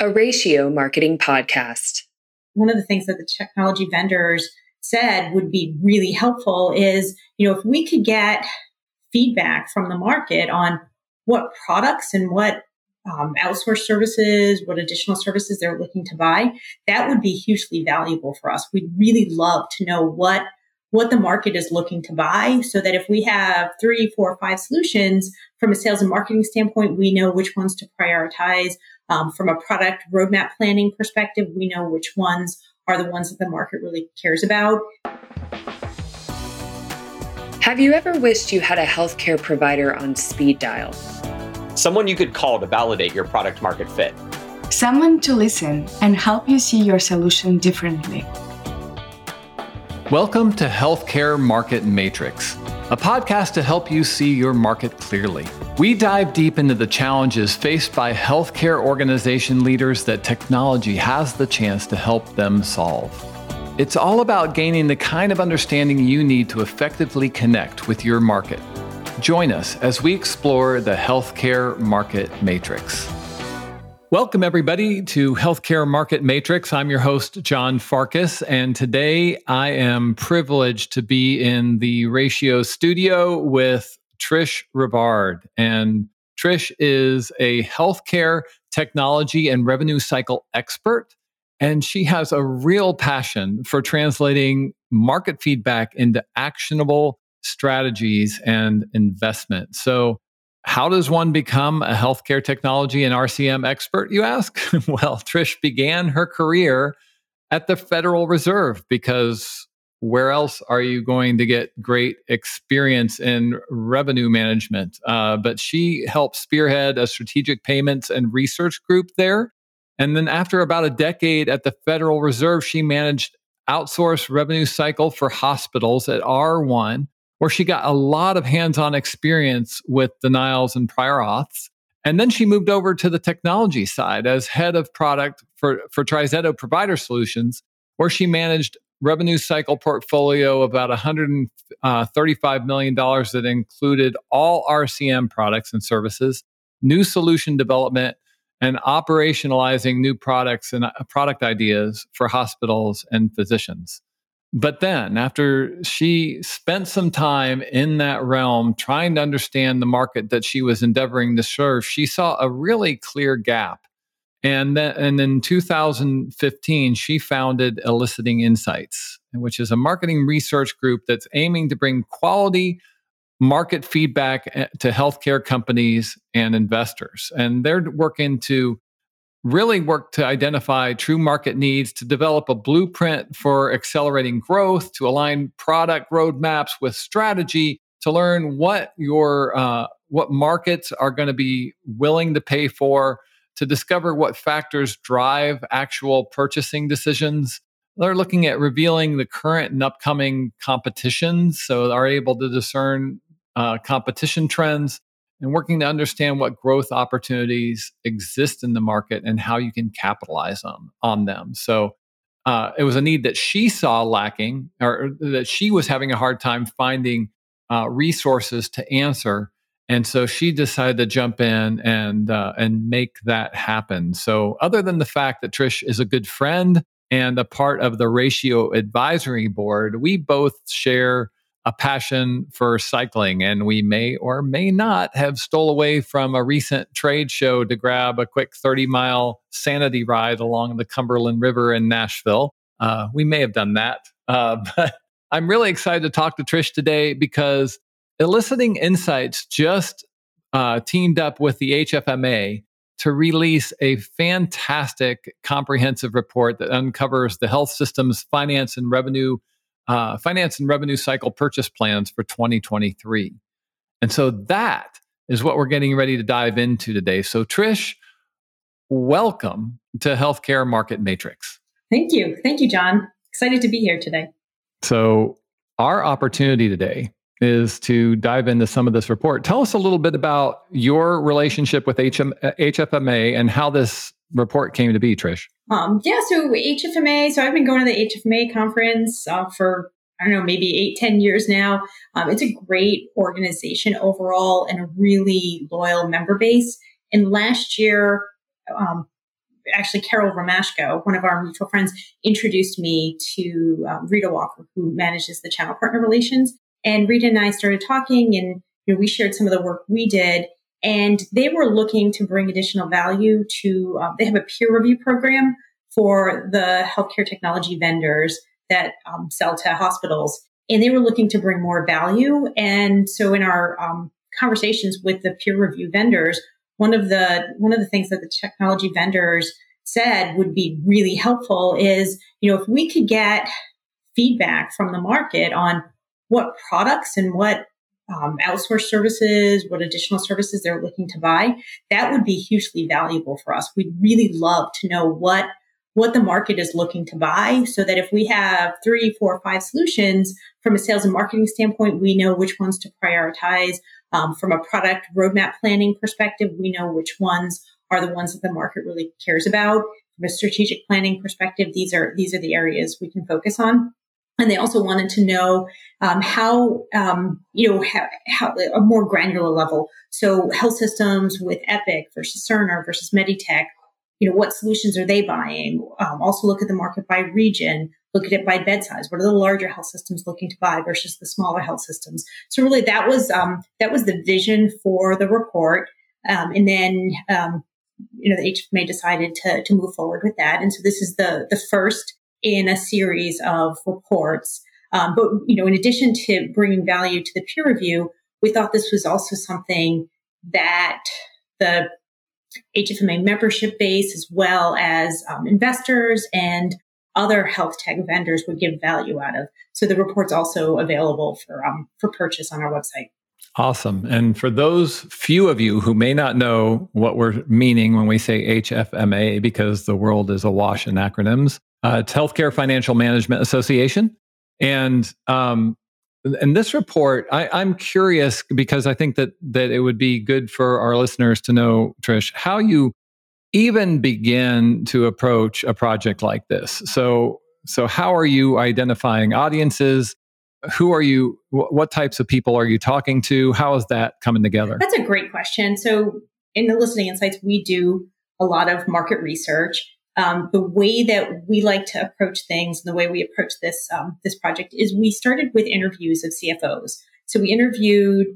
a ratio marketing podcast. One of the things that the technology vendors said would be really helpful is, you know, if we could get feedback from the market on what products and what um, outsourced services, what additional services they're looking to buy, that would be hugely valuable for us. We'd really love to know what what the market is looking to buy so that if we have three, four, five solutions from a sales and marketing standpoint, we know which ones to prioritize. Um, from a product roadmap planning perspective, we know which ones are the ones that the market really cares about. Have you ever wished you had a healthcare provider on speed dial? Someone you could call to validate your product market fit. Someone to listen and help you see your solution differently. Welcome to Healthcare Market Matrix, a podcast to help you see your market clearly. We dive deep into the challenges faced by healthcare organization leaders that technology has the chance to help them solve. It's all about gaining the kind of understanding you need to effectively connect with your market Join us as we explore the healthcare market matrix. Welcome, everybody, to Healthcare Market Matrix. I'm your host, John Farkas, and today I am privileged to be in the Ratio studio with Trish Rivard. And Trish is a healthcare technology and revenue cycle expert. And she has a real passion for translating market feedback into actionable strategies and investment. So, how does one become a healthcare technology and RCM expert, you ask? well, Trish began her career at the Federal Reserve because where else are you going to get great experience in revenue management? Uh, but she helped spearhead a strategic payments and research group there. And then, after about a decade at the Federal Reserve, she managed outsourced revenue cycle for hospitals at R1 where she got a lot of hands on experience with denials and prior auths. And then she moved over to the technology side as head of product for, for TriZetto Provider Solutions, where she managed revenue cycle portfolio about $135 uh, that included all RCM products and services, new solution development, and operationalizing new products and uh, product ideas for hospitals and physicians. But then, after she spent some time in that realm trying to understand the market that she was endeavoring to serve, she saw a really clear gap. And then and in 2015, she founded Eliciting Insights, which is a marketing research group that's aiming to bring quality market feedback eh, to healthcare companies and investors. And they're working to really work to identify true market needs, to develop a blueprint for accelerating growth, to align product roadmaps with strategy, to learn what your uh, what markets are going to be willing to pay for, to discover what factors drive actual purchasing decisions. They're looking at revealing the current and upcoming competitions, so are able to discern uh, competition trends and working to understand what growth opportunities exist in the market and how you can capitalize on, on them. So uh, it was a need that she saw lacking or that she was having a hard time finding uh, resources to answer. And so she decided to jump in and uh, and make that happen. So other than the fact that Trish is a good friend and a part of the Ratio Advisory Board, we both share a passion for cycling and we may or may not have stole away from a recent trade show to grab a quick 30 mile sanity ride along the cumberland river in nashville. Uh, we may have done that uh, but i'm really excited to talk to trish today because eliciting insights just uh, teamed up with the hfma to release a fantastic comprehensive report that uncovers the health system's finance and revenue uh, finance and revenue cycle purchase plans for 2023. And so that is what we're getting ready to dive into today. So, Trish, welcome to Healthcare Market Matrix. Thank you. Thank you, John. Excited to be here today. So, our opportunity today is to dive into some of this report. Tell us a little bit about your relationship with HM, HFMA and how this report came to be, Trish. Um, yeah, so HFMA, so I've been going to the HFMA conference uh, for, I don't know, maybe eight, ten years now. Um, it's a great organization overall and a really loyal member base. And last year, um, actually Carol Romashko, one of our mutual friends, introduced me to um, Rita Walker, who manages the channel partner relations. And Rita and I started talking, and you know, we shared some of the work we did. And they were looking to bring additional value to. Uh, they have a peer review program for the healthcare technology vendors that um, sell to hospitals, and they were looking to bring more value. And so, in our um, conversations with the peer review vendors, one of the one of the things that the technology vendors said would be really helpful is you know if we could get feedback from the market on what products and what um, outsourced services, what additional services they're looking to buy, that would be hugely valuable for us. We'd really love to know what what the market is looking to buy so that if we have three, four, five solutions from a sales and marketing standpoint, we know which ones to prioritize, um, from a product roadmap planning perspective, we know which ones are the ones that the market really cares about. From a strategic planning perspective, these are these are the areas we can focus on. And they also wanted to know um, how, um, you know, how, how, a more granular level. So health systems with Epic versus Cerner versus Meditech, you know, what solutions are they buying? Um, also look at the market by region look at it by bed size. What are the larger health systems looking to buy versus the smaller health systems? So really, that was um, that was the vision for the report. Um, and then um, you know the HFMA decided to to move forward with that. And so this is the the first in a series of reports. Um, but you know, in addition to bringing value to the peer review, we thought this was also something that the HFMA membership base, as well as um, investors and other health tech vendors would give value out of. So the report's also available for um, for purchase on our website. Awesome. And for those few of you who may not know what we're meaning when we say HFMA, because the world is awash in acronyms, uh, it's Healthcare Financial Management Association. And um, and this report, I, I'm curious because I think that that it would be good for our listeners to know, Trish, how you even begin to approach a project like this? So, so how are you identifying audiences? Who are you? What types of people are you talking to? How is that coming together? That's a great question. So, in the Eliciting Insights, we do a lot of market research. Um, the way that we like to approach things and the way we approach this um, this project is we started with interviews of CFOs. So we interviewed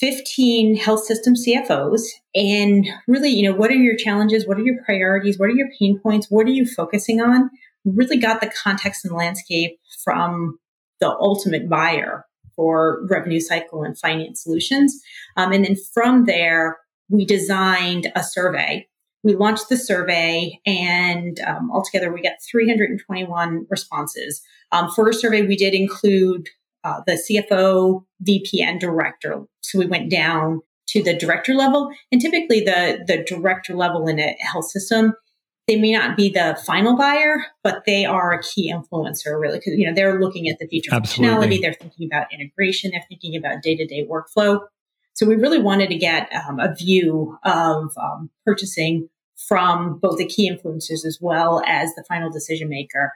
15 health system CFOs and really, you know, what are your challenges? What are your priorities? What are your pain points? What are you focusing on? Really got the context and landscape from the ultimate buyer for revenue cycle and finance solutions. Um, and then from there, we designed a survey. We launched the survey and um, altogether we got 321 responses. Um, for a survey, we did include uh, the CFO, VP, and director. So we went down to the director level, and typically the the director level in a health system, they may not be the final buyer, but they are a key influencer, really, because you know they're looking at the future Absolutely. functionality, they're thinking about integration, they're thinking about day to day workflow. So we really wanted to get um, a view of um, purchasing from both the key influencers as well as the final decision maker.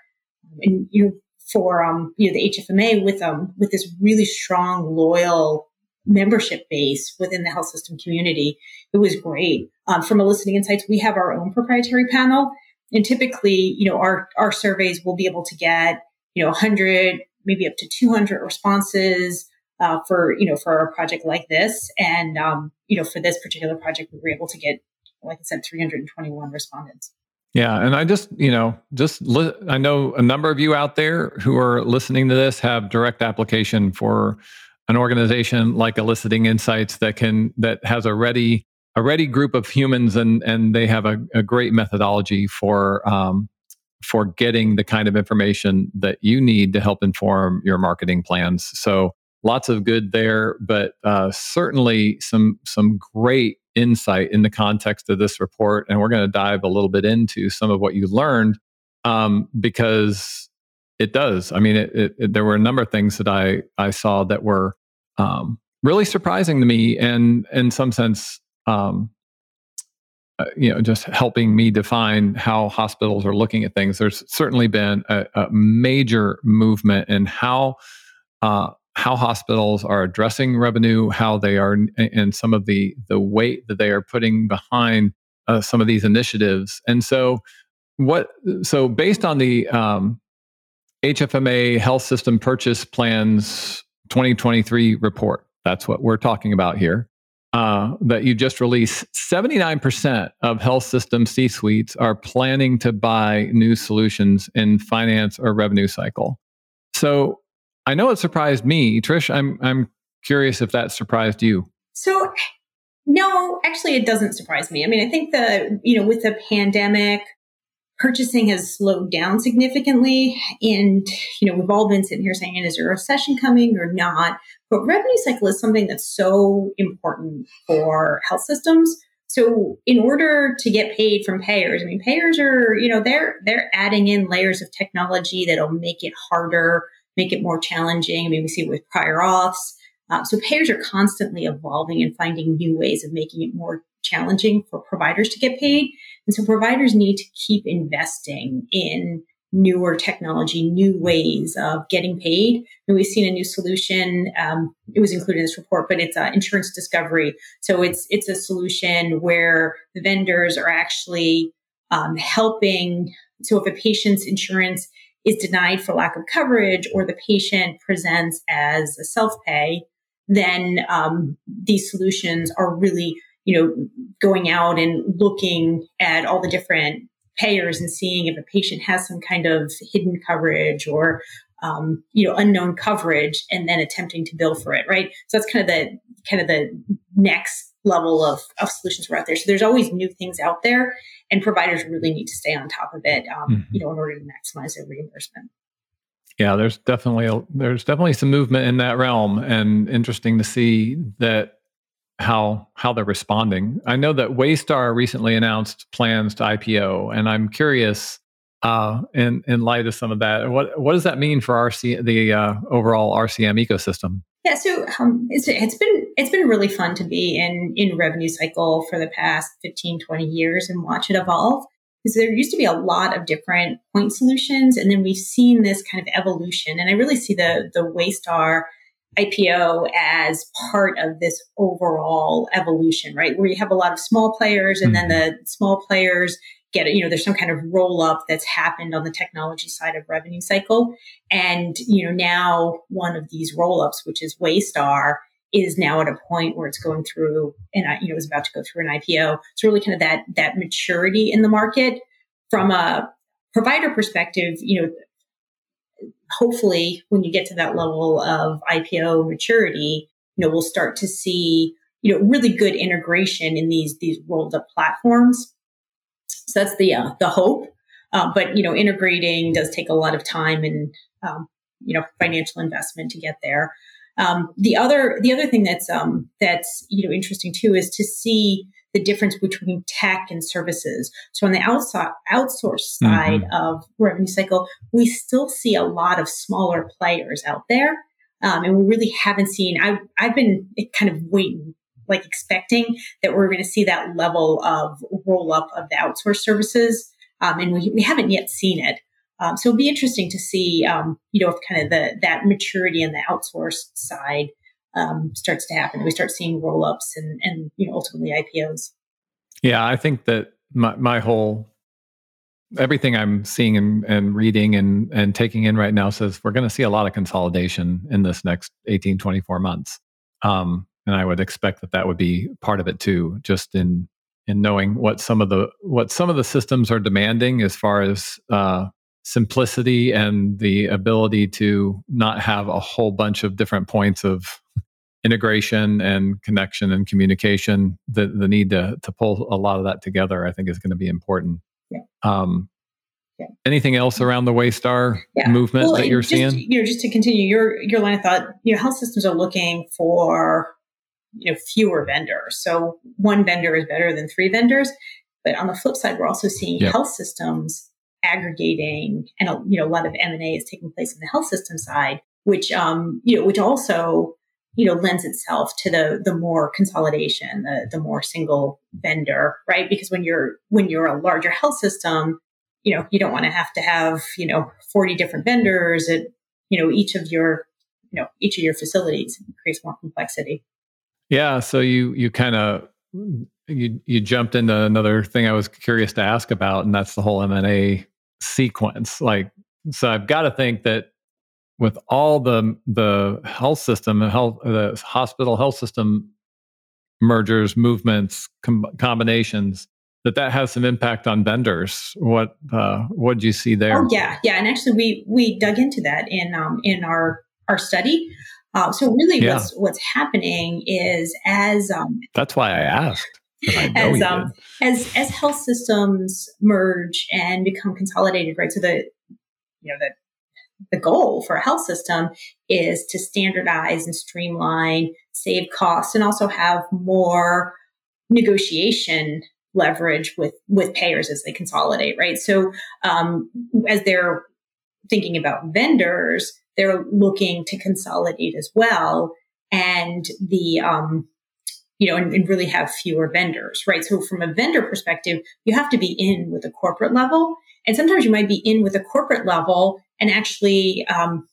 And you for um, you know the HFMA with um with this really strong loyal membership base within the health system community. It was great. Um, from a Eliciting Insights, we have our own proprietary panel, and typically, you know, our our surveys will be able to get you know 100, maybe up to 200 responses uh, for you know for a project like this, and um, you know for this particular project, we were able to get, like I said, 321 respondents. Yeah, and I just, you know, just li- I know a number of you out there who are listening to this have direct application for an organization like Eliciting Insights that can that has a ready a ready group of humans and and they have a, a great methodology for um, for getting the kind of information that you need to help inform your marketing plans. So lots of good there, but uh, certainly some some great insight in the context of this report. And we're going to dive a little bit into some of what you learned um, because it does. I mean, it, it, it, there were a number of things that I, I saw that were um, really surprising to me and in some sense, um, uh, you know, just helping me define how hospitals are looking at things. There's certainly been a, a major movement in how uh, how hospitals are addressing revenue, how they are, and some of the the weight that they are putting behind uh, some of these initiatives. And so, what? So, based on the um, HFMA Health System Purchase Plans 2023 report, that's what we're talking about here. Uh, that you just released, 79% of health system C suites are planning to buy new solutions in finance or revenue cycle. So I know it surprised me. Trish, I'm, I'm curious if that surprised you. So, no, actually, it doesn't surprise me. I mean, I think the, you know, with the pandemic, purchasing has slowed down significantly. And, you know, we've all been sitting here saying, is there a recession coming or not? But revenue cycle is something that's so important for health systems. So in order to get paid from payers, I mean, payers are, you know, they're, they're adding in layers of technology that'll make it harder, make it more challenging. I mean, we see it with prior auths. Uh, so payers are constantly evolving and finding new ways of making it more challenging for providers to get paid. And so providers need to keep investing in newer technology, new ways of getting paid. And we've seen a new solution. Um, it was included in this report, but it's uh, insurance discovery. So it's it's a solution where the vendors are actually um, helping. So if a patient's insurance is denied for lack of coverage, or the patient presents as a self pay, then um, these solutions are really you know, going out and looking at all the different payers and seeing if a patient has some kind of hidden coverage or um, you know unknown coverage and then attempting to bill for it right? So that's kind of the kind of the next level of, of solutions we're out there so there's always new things out there and providers really need to stay on top of it um, mm-hmm. you know in order to maximize their reimbursement yeah there's definitely a, there's definitely some movement in that realm and interesting to see that how how they're responding. I know that Waystar recently announced plans to IPO, and I'm curious uh, in in light of some of that, what what does that mean for RC the uh, overall RCM ecosystem? Yeah, so um, it's, it's been it's been really fun to be in in revenue cycle for the past 15, 20 years and watch it evolve. Because there used to be a lot of different point solutions, and then we've seen this kind of evolution. And I really see the the Waystar IPO as part of this overall evolution, right? Where you have a lot of small players and mm-hmm. then the small players get, it, you know, there's some kind of roll up that's happened on the technology side of revenue cycle. And, you know, now one of these roll ups, which is Waystar, is now at a point where it's going through and you know is about to go through an IPO. It's really kind of that that maturity in the market from a provider perspective. You know, hopefully when you get to that level of IPO maturity, you know, we'll start to see, you know, really good integration in these, these rolled up platforms. So that's the, uh, the hope. Uh, but, you know, integrating does take a lot of time and, um, you know, financial investment to get there. Um, the other, the other thing that's, um, that's, you know, interesting too is to see the difference between tech and services. So on the outside, outsource mm-hmm. side mm-hmm. of revenue cycle, we still see a lot of smaller players out there. Um, and we really haven't seen, I, I've been kind of waiting, like expecting that we're going to see that level of roll up of the outsourced services. Um, and we, we haven't yet seen it. Um, so it'll be interesting to see, um, you know, if kind of the, that maturity in the outsourced side um, starts to happen. We start seeing roll ups and, and, you know, ultimately IPOs. Yeah, I think that my, my whole everything I'm seeing and, and reading and, and taking in right now says we're going to see a lot of consolidation in this next 18, 24 months. Um, and I would expect that that would be part of it too, just in in knowing what some of the what some of the systems are demanding as far as uh, simplicity and the ability to not have a whole bunch of different points of integration and connection and communication, the, the need to, to pull a lot of that together, I think is going to be important. Yeah. Um, yeah. Anything else around the Waystar yeah. movement well, that you're just, seeing? You know, just to continue your your line of thought, you know, health systems are looking for you know fewer vendors. So one vendor is better than three vendors. But on the flip side, we're also seeing yep. health systems aggregating, and a, you know, a lot of M and A is taking place in the health system side, which um, you know, which also you know lends itself to the the more consolidation the the more single vendor right because when you're when you're a larger health system you know you don't want to have to have you know 40 different vendors at you know each of your you know each of your facilities it creates more complexity yeah so you you kind of you you jumped into another thing I was curious to ask about, and that's the whole M and A sequence. Like, so I've got to think that with all the the health system, the health, the hospital health system mergers, movements, com- combinations, that that has some impact on vendors. What uh, what do you see there? Oh yeah, yeah, and actually we we dug into that in um, in our our study. Uh, so really, yeah. what's what's happening is as um, that's why I asked. I as um, as as health systems merge and become consolidated, right? So the you know the the goal for a health system is to standardize and streamline, save costs, and also have more negotiation leverage with with payers as they consolidate, right? So um, as they're thinking about vendors, they're looking to consolidate as well, and the um, you know, and, and, really have fewer vendors, right? So from a vendor perspective, you have to be in with a corporate level, and sometimes you might be in with a corporate level and actually um,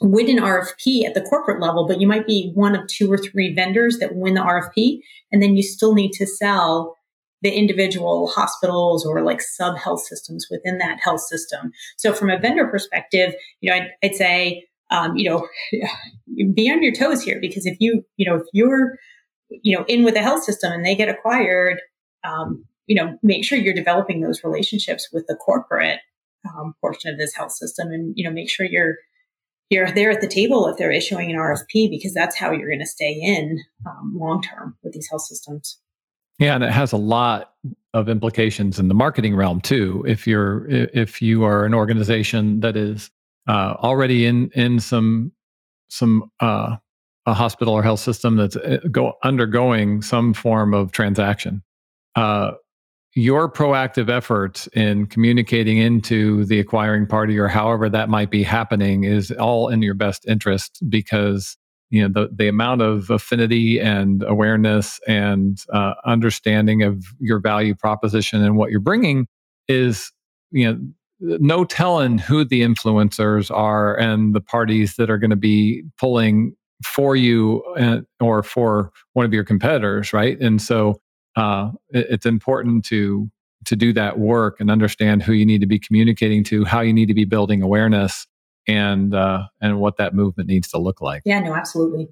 win an RFP at the corporate level, but you might be one of two or three vendors that win the RFP, and then you still need to sell the individual hospitals or like sub health systems within that health system. So from a vendor perspective, you know, I'd, I'd say, um, you know, be on your toes here because if you, you know, if you're, you know, in with a health system and they get acquired, um, you know, make sure you're developing those relationships with the corporate um, portion of this health system, and you know, make sure you're you're there at the table if they're issuing an RFP because that's how you're going to stay in um, long term with these health systems. Yeah, and it has a lot of implications in the marketing realm too. If you're if you are an organization that is uh, already in in some some uh, a hospital or health system that's uh, go undergoing some form of transaction, uh, your proactive efforts in communicating into the acquiring party or however that might be happening is all in your best interest because you know the the amount of affinity and awareness and uh, understanding of your value proposition and what you're bringing is you know no telling who the influencers are and the parties that are going to be pulling for you and, uh, or for one of your competitors right? And so uh, it, it's important to to do that work and understand who you need to be communicating to how you need to be building awareness and uh, and what that movement needs to look like. Yeah, no, absolutely.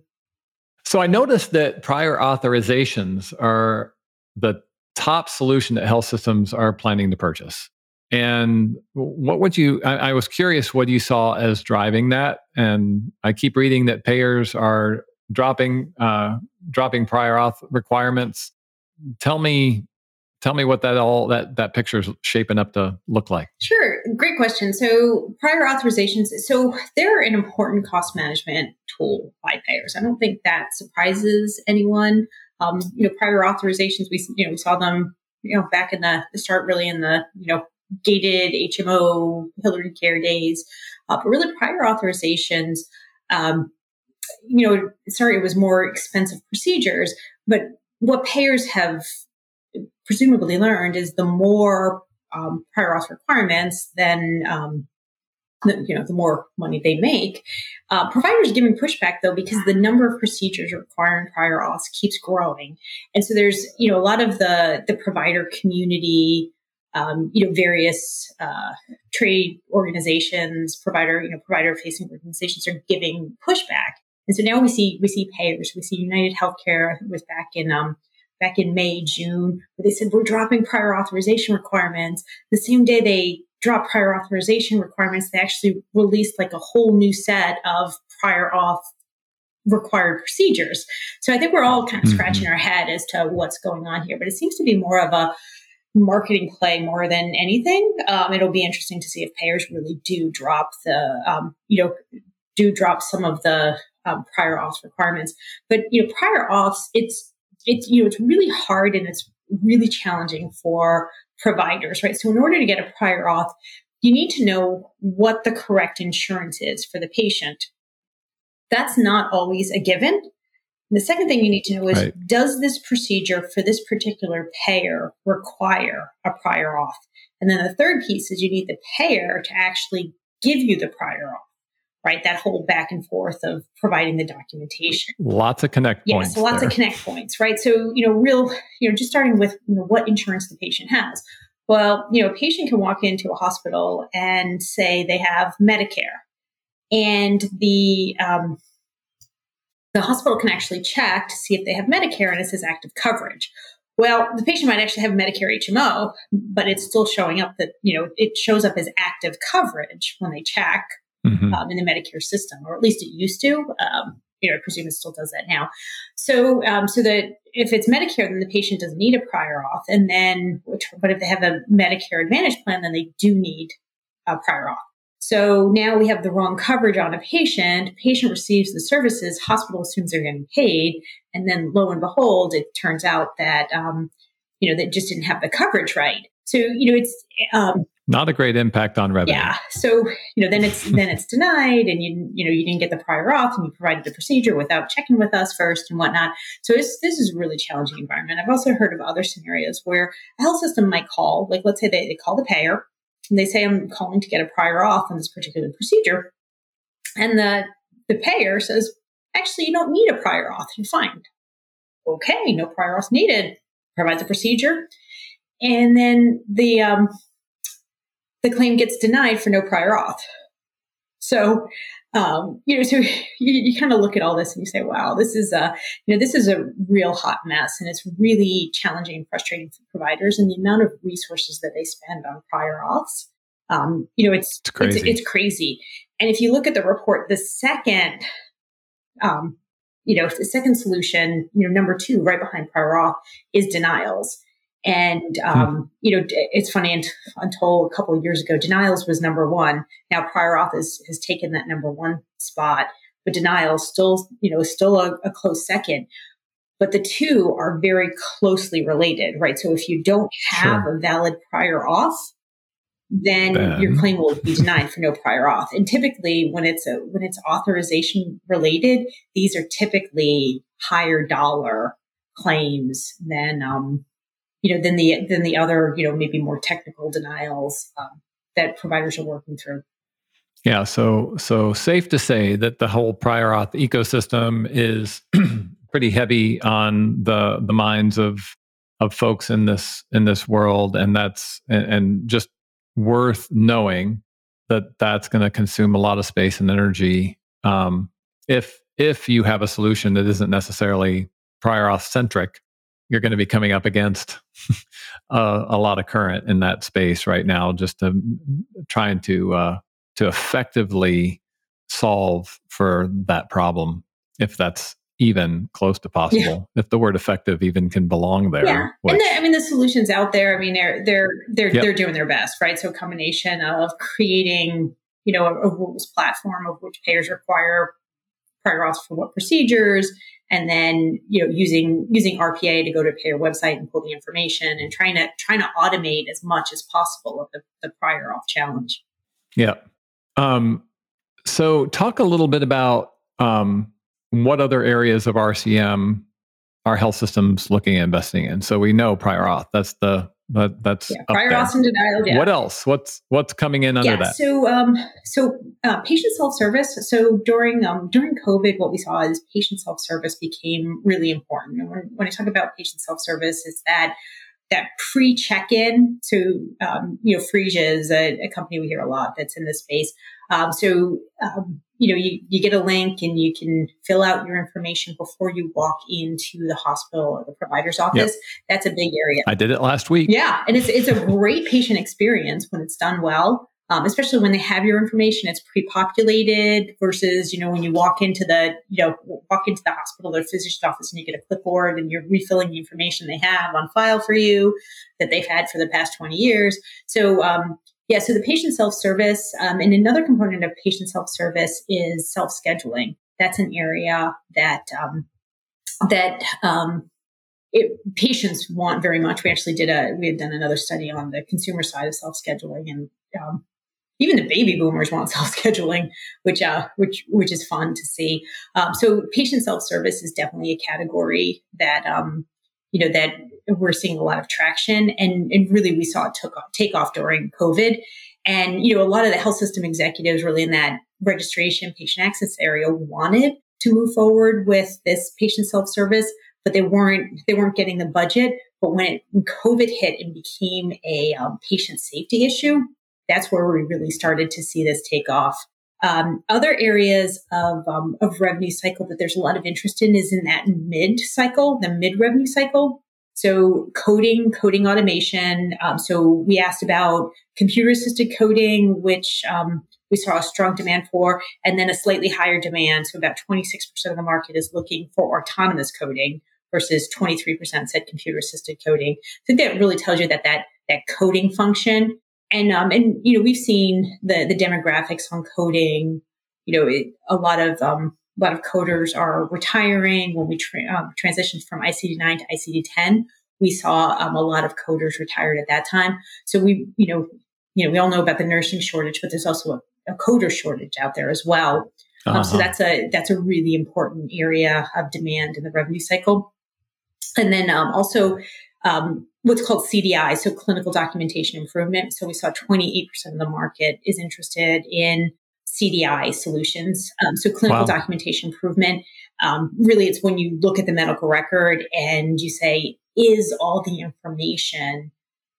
So I noticed that prior authorizations are the top solution that health systems are planning to purchase. And what would you? I, I was curious what you saw as driving that. And I keep reading that payers are dropping uh, dropping prior auth requirements. Tell me tell me what that all that that picture is shaping up to look like. Sure great question. So prior authorizations so they're an important cost management tool by payers. I don't think that surprises anyone. Um, you know prior authorizations we you know we saw them you know back in the, the start really in the you know gated hmo hillary care days. Uh, but really prior authorizations um, you know sorry it was more expensive procedures but what payers have presumably learned is the more um, prior auth requirements, then um, the, you know the more money they make. Uh, providers giving pushback though because the number of procedures requiring prior auth keeps growing, and so there's you know a lot of the the provider community. Um, you know, various uh, trade organizations, provider, you know, provider-facing organizations are giving pushback, and so now we see we see payers. We see United Healthcare was back in um, back in May, June, where they said we're dropping prior authorization requirements. The same day they dropped prior authorization requirements, they actually released like a whole new set of prior auth required procedures. So I think we're all kind of mm-hmm. scratching our head as to what's going on here, but it seems to be more of a marketing play more than anything. Um, it'll be interesting to see if payers really do drop the, um, you know, do drop some of the um, prior auth requirements. But you know, prior auths, it's it's you know it's really hard and it's really challenging for providers, right? So in order to get a prior auth, you need to know what the correct insurance is for the patient. That's not always a given. And the second thing you need to know is right. does this procedure for this particular payer require a prior auth? And then the third piece is you need the payer to actually give you the prior auth. Right? That whole back and forth of providing the documentation. Lots of connect yeah, points. so lots there. of connect points, right? So, you know, real, you know, just starting with you know, what insurance the patient has. Well, you know, a patient can walk into a hospital and say they have Medicare, and the um, the hospital can actually check to see if they have Medicare and it says active coverage. Well, the patient might actually have Medicare HMO, but it's still showing up that, you know, it shows up as active coverage when they check Mhm. um, in the Medicare system, or at least it used to. Um, you know, I presume it still does that now. So, um, so that if it's Medicare, then the patient doesn't need a prior auth, and then, but if they have a Medicare Advantage plan, then they do need a prior auth. So now we have the wrong coverage on a patient. Patient receives the services, hospital assumes they're getting paid, and then lo and behold, it turns out that um, you know they just didn't have the coverage right. So you know it's um, Not a great impact on revenue. yeah. So you know then it's then it's denied, and you you know you didn't get the prior auth, and you provided the procedure without checking with us first and whatnot. So it's, this is a really challenging environment. I've also heard of other scenarios where a health system might call, like let's say they, they call the payer and they say I'm calling to get a prior auth on this particular procedure, and the the payer says actually you don't need a prior auth, you're fine. Okay, no prior auth needed. Provides a procedure, and then the um, the claim gets denied for no prior auth. So, um, you know, so you, you kind of look at all this and you say, wow, this is a, you know, this is a real hot mess and it's really challenging and frustrating for providers and the amount of resources that they spend on prior auths. Um, you know, it's, It's crazy. It's, it's crazy. And if you look at the report, the second, um, you know, the second solution, you know, number two, right behind prior auth is denials. And, um, you know, it's funny until a couple of years ago, denials was number one. Now prior auth has, has taken that number one spot, but denials still, you know, is still a, a close second. But the two are very closely related, right? So if you don't have a valid prior auth, then Then- your claim will be denied for no prior auth. And typically, when it's a when it's authorization related, these are typically higher dollar claims than um, you know than the than the other you know maybe more technical denials um, that providers are working through. Yeah, so so safe to say that the whole prior auth ecosystem is pretty heavy on the the minds of of folks in this in this world, and that's and, and just worth knowing that that's going to consume a lot of space and energy. Um, if if you have a solution that isn't necessarily prior auth centric, you're going to be coming up against a, a lot of current in that space right now, just to, trying to uh, to effectively solve for that problem, if that's even close to possible. If the word effective even can belong there. Yeah, which- and the, I mean the solutions out there. I mean they're they're they're Yep. they're doing their best, right? So a combination of creating you know a, a rules platform of which payers require prior auth for what procedures, and then you know using using RPA to go to payer website and pull the information, and trying to trying to automate as much as possible of the, the prior auth challenge. Yeah. Um, so talk a little bit about um, what other areas of RCM are health systems looking at investing in. So we know prior auth. That's the that, that's Yeah, prior and denial. Yeah. What else? What's what's coming in under yeah, that? So, um, so uh, patient self service. So during um, during COVID, what we saw is patient self service became really important. And when, when I talk about patient self service, is that that pre check in. So, um, you know, Phreesia is a, a company we hear a lot that's in this space. Um, so, um, you know, you, you get a link and you can fill out your information before you walk into the hospital or the provider's office. That's a big area. I did it last week. Yeah, and it's it's a great patient experience when it's done well, um, especially when they have your information. It's pre-populated versus you know when you walk into the you know walk into the hospital or physician's office and you get a clipboard and you're refilling the information they have on file for you that they've had for the past twenty years. So. Um, yeah, so the patient self service, um, and another component of patient self service is self scheduling. That's an area that um, that um, it, patients want very much. We actually did a we had done another study on the consumer side of self scheduling, and um, even the baby boomers want self scheduling, which uh, which which is fun to see. Um, so patient self service is definitely a category that um, you know, that we're seeing a lot of traction and, and really we saw it took off, take off during COVID. And, you know, a lot of the health system executives really in that registration patient access area wanted to move forward with this patient self-service, but they weren't, they weren't getting the budget. But when, it, when COVID hit and became a um, patient safety issue, that's where we really started to see this take off. Um, other areas of, um, of revenue cycle that there's a lot of interest in is in that mid cycle, the mid revenue cycle. So coding, coding automation. Um, so we asked about computer assisted coding, which um, we saw a strong demand for, and then a slightly higher demand. So about 26% of the market is looking for autonomous coding versus 23% said computer assisted coding. I think that really tells you that that, that coding function and, um, and, you know, we've seen the, the demographics on coding, you know, it, a lot of, um, a lot of coders are retiring. When we tra- um, transitioned from ICD 9 to ICD 10, we saw um, a lot of coders retired at that time. So we, you know, you know, we all know about the nursing shortage, but there's also a, a coder shortage out there as well. Uh-huh. Um, so uh-huh. that's a that's a really important area of demand in the revenue cycle. And then um, also um, what's called CDI, so clinical documentation improvement. So we saw 28% of the market is interested in CDI solutions. Um, so clinical wow. documentation improvement. Um, really, it's when you look at the medical record and you say, is all the information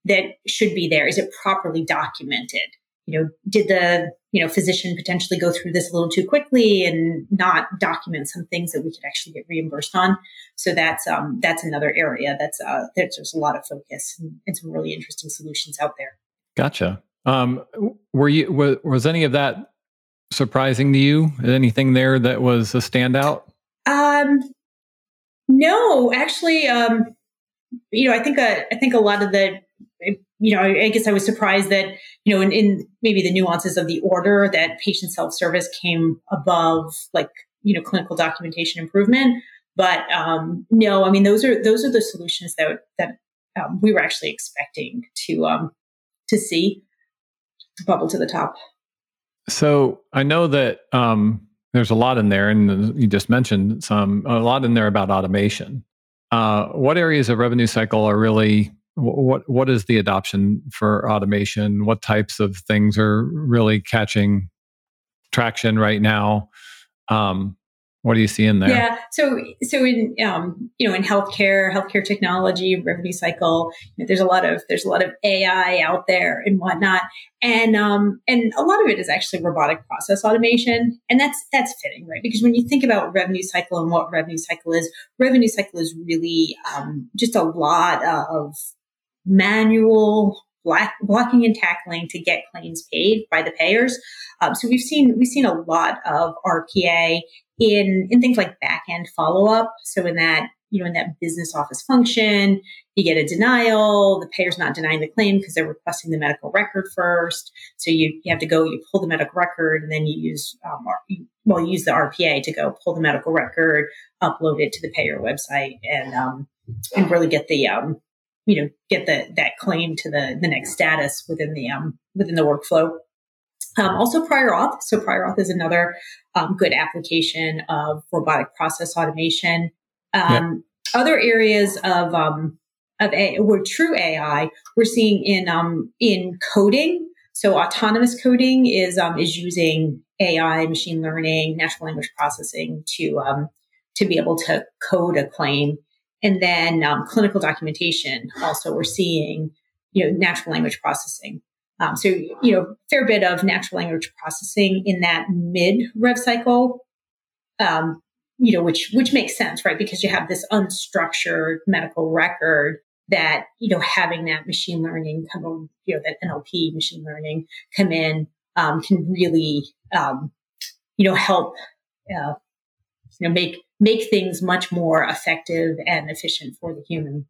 that should be there, is it properly documented? You know, did the you know physician potentially go through this a little too quickly and not document some things that we could actually get reimbursed on? So that's um, that's another area that's uh, there's a lot of focus and, and some really interesting solutions out there. Gotcha. Um, were you was, was any of that surprising to you? Anything there that was a standout? Um, no, actually, um, you know, I think a, uh, I think a lot of the, you know, I guess I was surprised that you know, in, in maybe the nuances of the order that patient self service came above like you know clinical documentation improvement. But um, no, I mean those are those are the solutions that that um, we were actually expecting to um, to see bubble to the top. So I know that um, there's a lot in there, and you just mentioned some a lot in there about automation. Uh, what areas of revenue cycle are really what what is the adoption for automation? What types of things are really catching traction right now? Um, what do you see in there? Yeah. So, so in, um, you know, in healthcare, healthcare technology, revenue cycle, you know, there's a lot of, there's a lot of AI out there and whatnot. And, um, and a lot of it is actually robotic process automation. And that's, that's fitting, right? Because when you think about revenue cycle and what revenue cycle is, revenue cycle is really, um, just a lot of manual black, blocking and tackling to get claims paid by the payers. Um, so we've seen we've seen a lot of RPA in in things like back end follow up. So in that you know in that business office function, you get a denial. The payer's not denying the claim because they're requesting the medical record first. So you you have to go, you pull the medical record, and then you use um, well you use the RPA to go pull the medical record, upload it to the payer website, and um, and really get the um, you know get the that claim to the the next status within the um within the workflow. Um, also, prior auth. So, prior auth is another um, good application of robotic process automation. Um. Other areas of um, of a, where true AI we're seeing in um, in coding. So, autonomous coding is um, is using AI, machine learning, natural language processing to to be able to code a claim. And then clinical documentation. Also, we're seeing you know natural language processing um, so, you know, fair bit of natural language processing in that mid rev cycle, um, you know, which, which makes sense, right? Because you have this unstructured medical record that, you know, having that machine learning come on, you know, that NLP machine learning come in, um, can really, um, you know, help, uh, you know, make, make things much more effective and efficient for the human.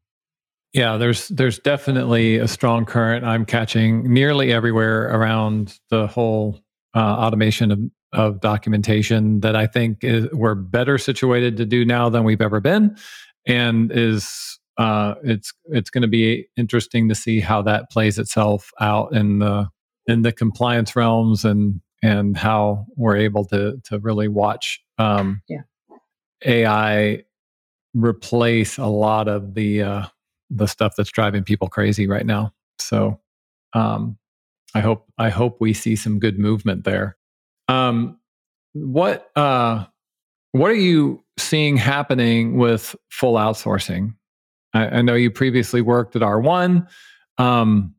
Yeah, there's there's definitely a strong current I'm catching nearly everywhere around the whole uh, automation of, of documentation that I think is, we're better situated to do now than we've ever been, and is uh, it's it's going to be interesting to see how that plays itself out in the in the compliance realms and and how we're able to to really watch um, yeah. AI replace a lot of the uh, the stuff that's driving people crazy right now. So um, I hope I hope we see some good movement there. Um, what uh, what are you seeing happening with full outsourcing? I, I know you previously worked at R1. Um,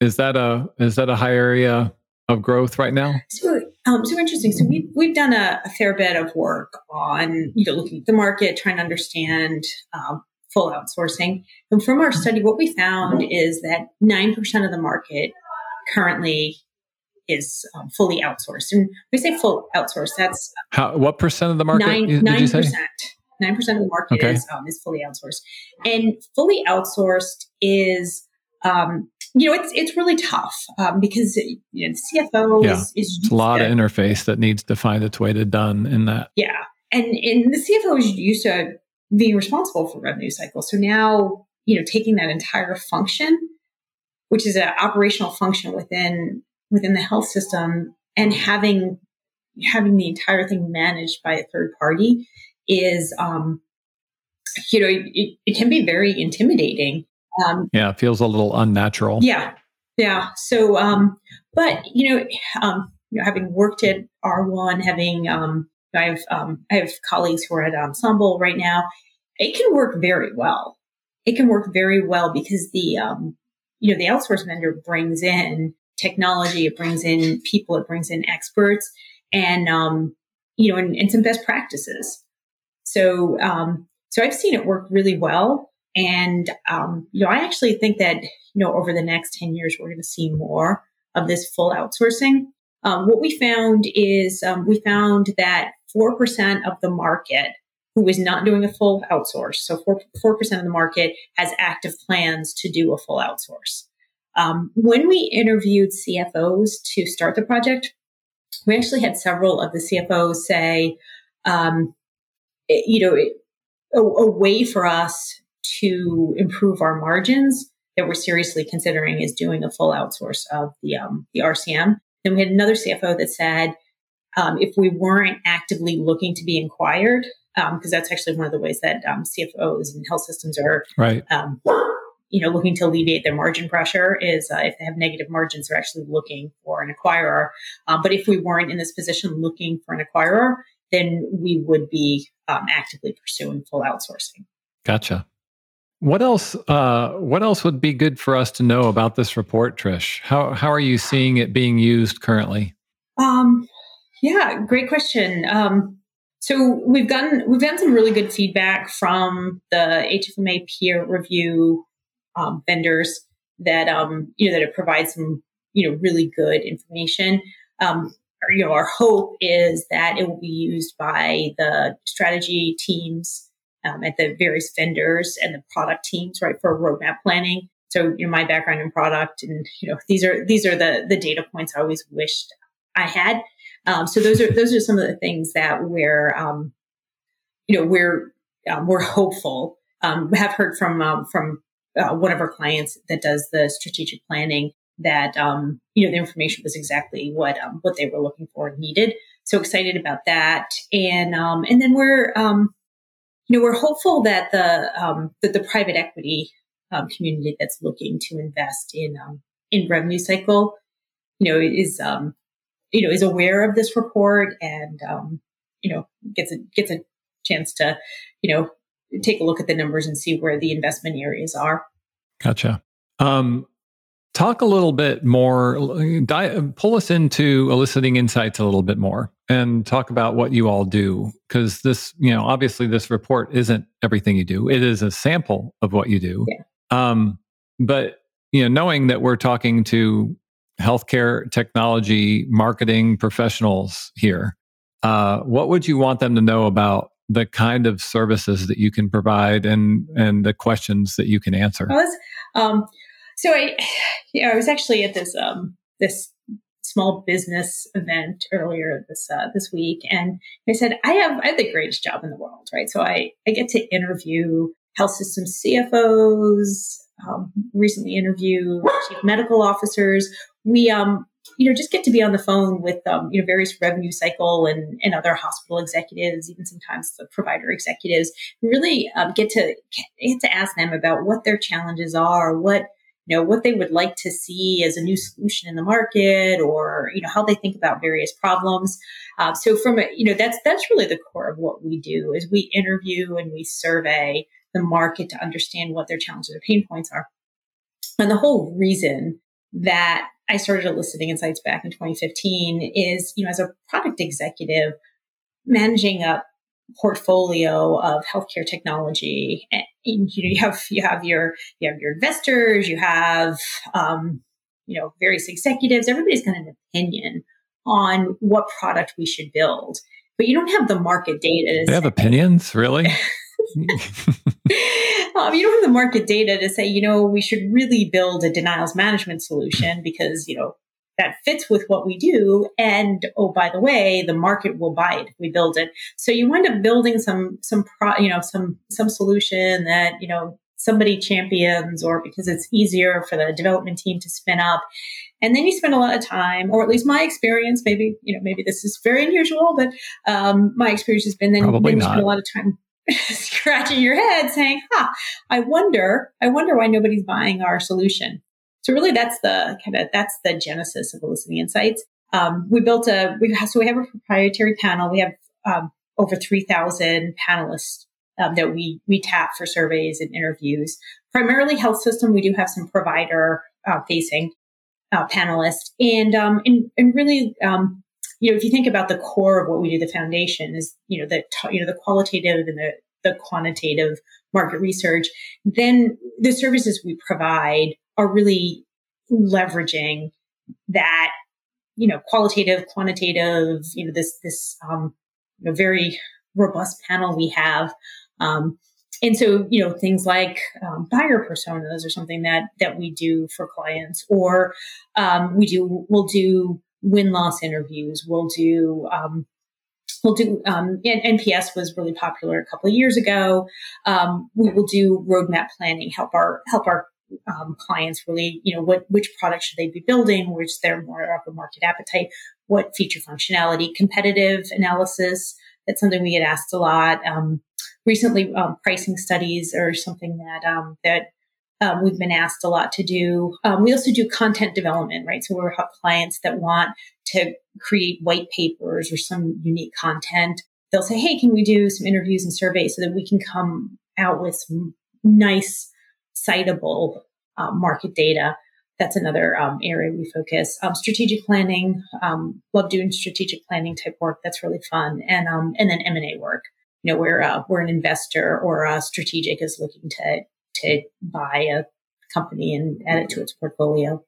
is that a is that a high area of growth right now? So, um, so interesting. So we've we've done a, a, fair bit of work on you know looking at the market, trying to understand um, full outsourcing. And from our study, what we found is that nine percent of the market currently is um, fully outsourced. And we say full outsourced. That's how what percent of the market? Nine percent. Nine percent of the market okay. is um, is fully outsourced, and fully outsourced is um, you know, it's it's really tough um, because you know, CFO yeah. is, is a lot to, of interface that needs to find its way to done in that. Yeah, and and the CFO is used to being responsible for revenue cycle. So now, you know, taking that entire function, which is an operational function within within the health system, and having having the entire thing managed by a third party is, um, you know, it, it can be very intimidating um, yeah, it feels a little unnatural. Yeah, yeah. So, um, but you know, um, you know, having worked at R1, having um, I have um, I have colleagues who are at Ensemble right now. It can work very well. It can work very well because the um, you know the outsource vendor brings in technology, it brings in people, it brings in experts, and um, you know, and, and some best practices. So, um, so I've seen it work really well. And, um, you know, I actually think that, you know, over the next 10 years, we're going to see more of this full outsourcing. Um, what we found is um, we found that 4% of the market who is not doing a full outsource, so 4, 4% of the market has active plans to do a full outsource. Um, when we interviewed CFOs to start the project, we actually had several of the CFOs say, um, you know, a, a way for us to improve our margins that we're seriously considering is doing a full outsource of the um, the RCM. Then we had another CFO that said um, if we weren't actively looking to be inquired, because um, that's actually one of the ways that um, CFOs and health systems are right. Um, you know, looking to alleviate their margin pressure is uh, if they have negative margins, they're actually looking for an acquirer. Um, but if we weren't in this position looking for an acquirer, then we would be actively pursuing full outsourcing. Gotcha. What else? Uh, what else would be good for us to know about this report, Trish? How how are you seeing it being used currently? Um, yeah, great question. Um, so we've gotten we've gotten some really good feedback from the HFMA peer review um, vendors that um, you know that it provides some you know really good information. Um, you know, our hope is that it will be used by the strategy teams um, at the various vendors and the product teams, right, for roadmap planning. So, you know, my background in product, and you know, these are these are the the data points I always wished I had. Um, so those are those are some of the things that we're, um, you know, we're um, we're hopeful. Um, we have heard from um, from uh, one of our clients that does the strategic planning that um, you know the information was exactly what um, what they were looking for and needed. So excited about that, and um, and then we're um, you know, we're hopeful that the um, that the private equity um, community that's looking to invest in um, in revenue cycle, you know, is um, you know is aware of this report and um, you know gets a gets a chance to you know take a look at the numbers and see where the investment areas are. Gotcha. Um, Talk a little bit more, pull us into eliciting insights a little bit more and talk about what you all do. Because this, you know, obviously this report isn't everything you do, it is a sample of what you do. Yeah. Um, but, you know, knowing that we're talking to healthcare technology marketing professionals here, uh, what would you want them to know about the kind of services that you can provide and and the questions that you can answer? Um, so I, yeah, I was actually at this um, this small business event earlier this uh, this week, and I said I have I have the greatest job in the world, right? So I I get to interview health system CFOs. Um, recently interviewed chief medical officers. We um you know, just get to be on the phone with, um, you know, various revenue cycle and, and other hospital executives, even sometimes the provider executives, really um, get to get to ask them about what their challenges are, what you know what they would like to see as a new solution in the market, or you know how they think about various problems. Uh, so from a, you know that's that's really the core of what we do is we interview and we survey the market to understand what their challenges or pain points are. And the whole reason that I started eliciting insights back in 2015 is, you know, as a product executive, managing a portfolio of healthcare technology, and you know, you have you have your you have your investors, you have um, you know various executives. Everybody's got an opinion on what product we should build, but you don't have the market data. They have opinions, really. um, you don't have the market data to say, you know, we should really build a denials management solution because, you know, that fits with what we do. And oh, by the way, the market will buy it if we build it. So you wind up building some, some, pro, you know, some, some solution that, you know, somebody champions or because it's easier for the development team to spin up. And then you spend a lot of time, or at least my experience, maybe, you know, maybe this is very unusual, but um, my experience has been then, then you spend a lot of time scratching your head saying, huh, I wonder, I wonder why nobody's buying our solution. So really that's the kind of, that's the genesis of Eliciting Insights. Um, we built a, we have, so we have a proprietary panel. We have um, over 3,000 panelists um, that we, we tap for surveys and interviews. Primarily health system. We do have some provider uh, facing uh, panelists and, um, and, and really, um, you know, if you think about the core of what we do, the foundation is, you know, the, you know, the qualitative and the, the quantitative market research, then the services we provide are really leveraging that, you know, qualitative, quantitative, you know, this, this, um, you know, very robust panel we have. Um, and so, you know, things like um, buyer personas or something that that we do for clients, or um, we do we'll do win loss interviews. We'll do um, we'll do um, NPS was really popular a couple of years ago. Um, we will do roadmap planning, help our help our um, clients really, you know, what which product should they be building, which they're more of a market appetite, what feature functionality, competitive analysis. That's something we get asked a lot. Um, recently, um, pricing studies are something that um, that um, we've been asked a lot to do. Um, we also do content development, right? So we have clients that want to create white papers or some unique content. They'll say, "Hey, can we do some interviews and surveys so that we can come out with some nice, citable uh, market data?" That's another um, area we focus. Um, strategic planning, um, love doing strategic planning type work. That's really fun, and um, and then M and A work. You know, where uh, where an investor or a strategic is looking to to buy a company and add it to its portfolio.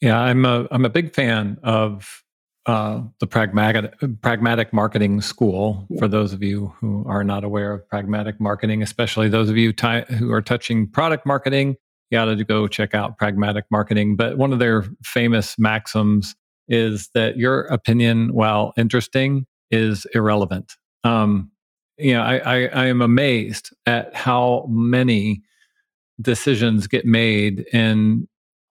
Yeah, I'm a I'm a big fan of uh, the pragmatic pragmatic marketing school. Yeah. For those of you who are not aware of pragmatic marketing, especially those of you ty- who are touching product marketing, you got to go check out pragmatic marketing. But one of their famous maxims is that your opinion, while interesting, is irrelevant. Um, you know, I, I, I am amazed at how many decisions get made in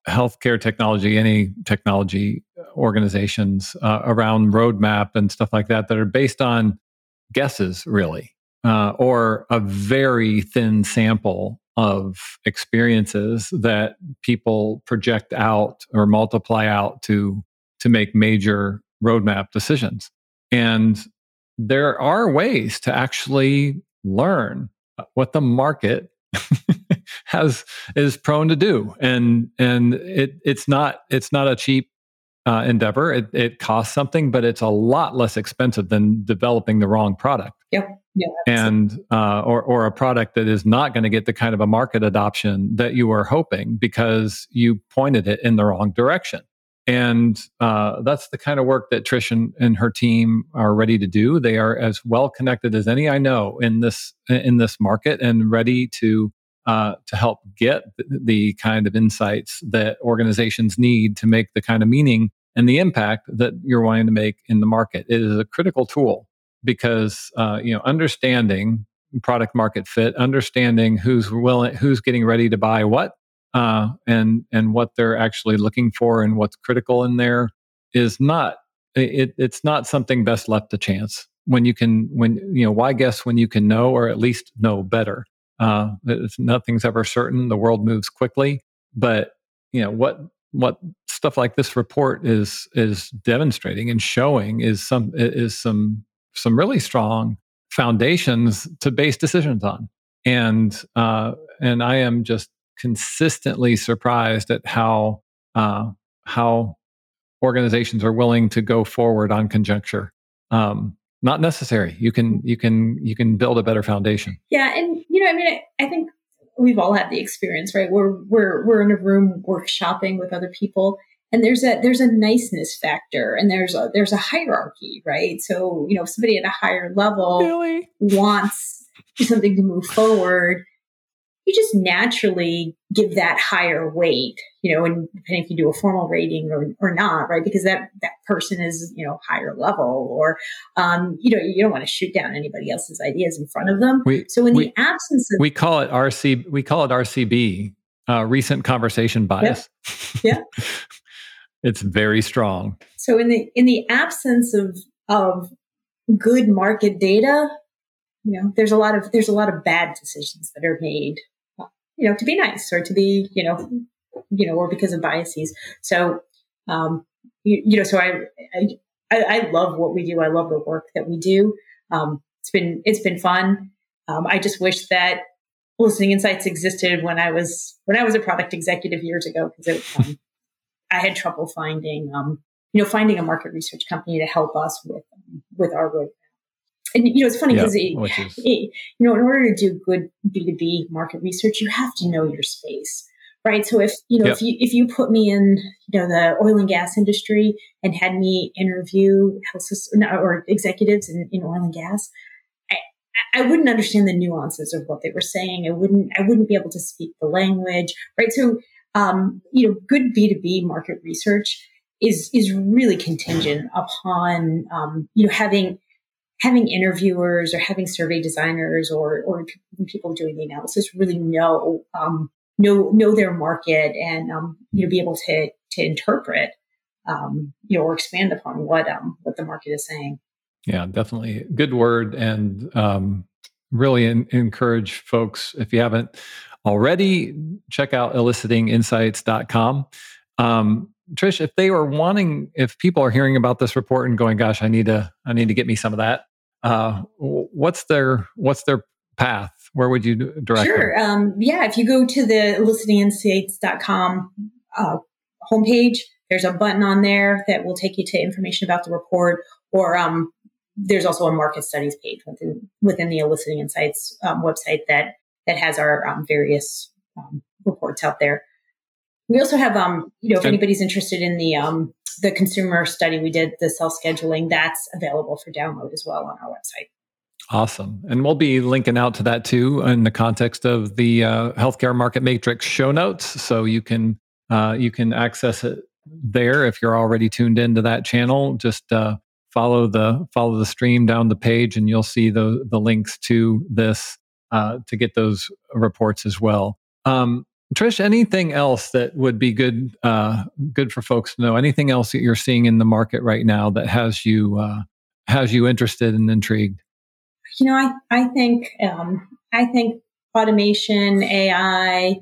healthcare technology, any technology organizations uh, around roadmap and stuff like that that are based on guesses, really, uh, or a very thin sample of experiences that people project out or multiply out to to make major roadmap decisions. And there are ways to actually learn what the market has is prone to do, and and it it's not it's not a cheap uh, endeavor. It, it costs something, but it's a lot less expensive than developing the wrong product. Yep. Yeah, and uh, or or a product that is not going to get the kind of a market adoption that you were hoping because you pointed it in the wrong direction. And uh, that's the kind of work that Trish and, and, her team are ready to do. They are as well connected as any I know in this in this market and ready to uh, to help get the kind of insights that organizations need to make the kind of meaning and the impact that you're wanting to make in the market. It is a critical tool because uh, you know understanding product market fit, understanding who's willing, who's getting ready to buy what, uh, and and what they're actually looking for and what's critical in there is not it, it's not something best left to chance when you can when you know why guess when you can know or at least know better uh, nothing's ever certain. The world moves quickly. But you know what what stuff like this report is is demonstrating and showing is some is some some really strong foundations to base decisions on. And uh, and I am just consistently surprised at how uh, how organizations are willing to go forward on conjecture. Um, not necessary. You can mm-hmm. you can you can build a better foundation. Yeah, and you know, I mean, I, I think we've all had the experience, right? We're we're we're in a room workshopping with other people, and there's a there's a niceness factor, and there's a there's a hierarchy, right? So you know, if somebody at a higher level really? wants something to move forward, you just naturally give that higher weight, you know, and depending if you do a formal rating or, or not, right? Because that, that person is, you know, higher level or, um, you know, you don't want to shoot down anybody else's ideas in front of them. We, so in we, the absence of. We call it RC, we call it RCB, uh, recent conversation bias. Yeah. yeah. it's very strong. So in the, in the absence of, of good market data, you know, there's a lot of, there's a lot of bad decisions that are made you know, to be nice or to be, you know, you know, or because of biases. So, um, you, you know, so I, I, I love what we do. I love the work that we do. Um, it's been, it's been fun. Um, I just wish that Eliciting Insights existed when I was, when I was a product executive years ago, because um, I had trouble finding, um, you know, finding a market research company to help us with, with our roadmap and you know it's funny because yeah, it, it, you know in order to do good b2b market research you have to know your space right? So if you know yep. if you if you put me in you know the oil and gas industry and had me interview health system, or executives in, in oil and gas I, I wouldn't understand the nuances of what they were saying. I wouldn't i wouldn't be able to speak the language right? So um, you know good b2b market research is is really contingent upon um, you know having having interviewers or having survey designers or, or people doing the analysis really know, um, know, know their market and, um, you know, be able to, to interpret, um, you know, or expand upon what, um, what the market is saying. Yeah, definitely. Good word. And, um, really in, encourage folks, if you haven't already, check out elicitinginsights.com. Um, Trish, if they are wanting, if people are hearing about this report and going, "Gosh, I need to, I need to get me some of that," uh, what's their what's their path? Where would you direct sure. Um, yeah, if you go to the elicitinginsights.com uh, homepage, there's a button on there that will take you to information about the report, or um, there's also a market studies page within within the Eliciting Insights um, website that that has our um, various um, reports out there. We also have, um, you know, if anybody's interested in the um, the consumer study we did, the self scheduling, that's available for download as well on our website. Awesome. And we'll be linking out to that too in the context of the uh, healthcare market matrix show notes. So you can uh, you can access it there if you're already tuned into that channel. Just uh, follow the follow the stream down the page, and you'll see the the links to this uh, to get those reports as well. Um, Trish, anything else that would be good uh, good for folks to know? Anything else that you're seeing in the market right now that has you uh, has you interested and intrigued? You know, I I think um, I think automation, AI,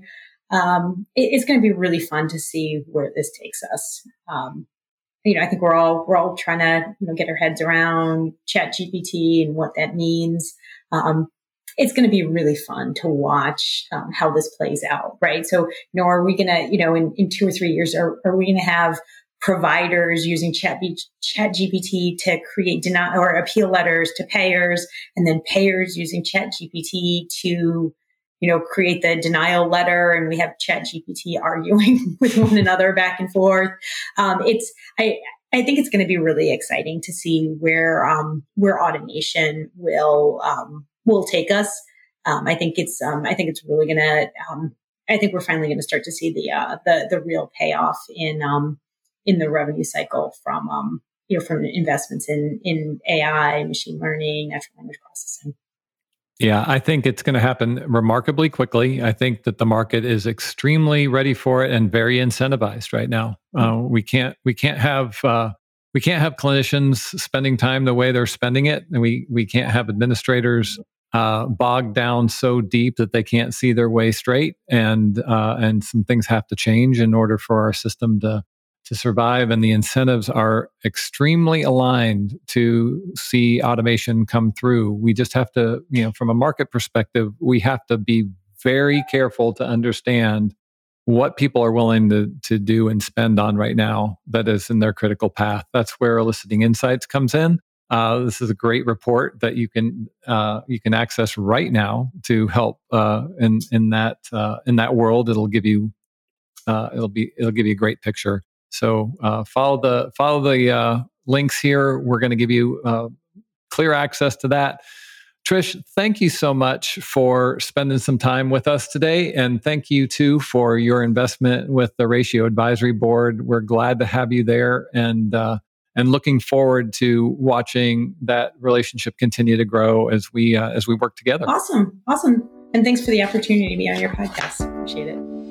um, it, it's going to be really fun to see where this takes us. Um, you know, I think we're all we're all trying to you know get our heads around Chat GPT and what that means. Um, it's going to be really fun to watch um, how this plays out, right? So, you know, are we going to, you know, in, in two or three years, are, are we going to have providers using chat, chat GPT to create deny or appeal letters to payers and then payers using chat GPT to, you know, create the denial letter and we have chat GPT arguing with one another back and forth. Um, it's, I, I think it's going to be really exciting to see where, um, where automation will, um, will take us. Um, I think it's um, I think it's really gonna. Um, I think we're finally going to start to see the uh, the the real payoff in um, in the revenue cycle from um, you know from investments in in AI, machine learning, natural language processing. Yeah, I think it's going to happen remarkably quickly. I think that the market is extremely ready for it and very incentivized right now. Uh, we can't we can't have uh, we can't have clinicians spending time the way they're spending it, and we we can't have administrators uh, bogged down so deep that they can't see their way straight, and uh, and some things have to change in order for our system to to survive. And the incentives are extremely aligned to see automation come through. We just have to, you know, from a market perspective, we have to be very careful to understand what people are willing to, to do and spend on right now that is in their critical path. That's where eliciting insights comes in. Uh, this is a great report that you can uh, you can access right now to help uh, in in that uh, in that world. It'll give you uh, it'll be it'll give you a great picture. So uh, follow the follow the links here. We're going to give you clear access to that. Trish, thank you so much for spending some time with us today. And thank you too for your investment with the Ratio Advisory Board. We're glad to have you there and and looking forward to watching that relationship continue to grow as we uh, as we work together. Awesome. Awesome. And thanks for the opportunity to be on your podcast. Appreciate it.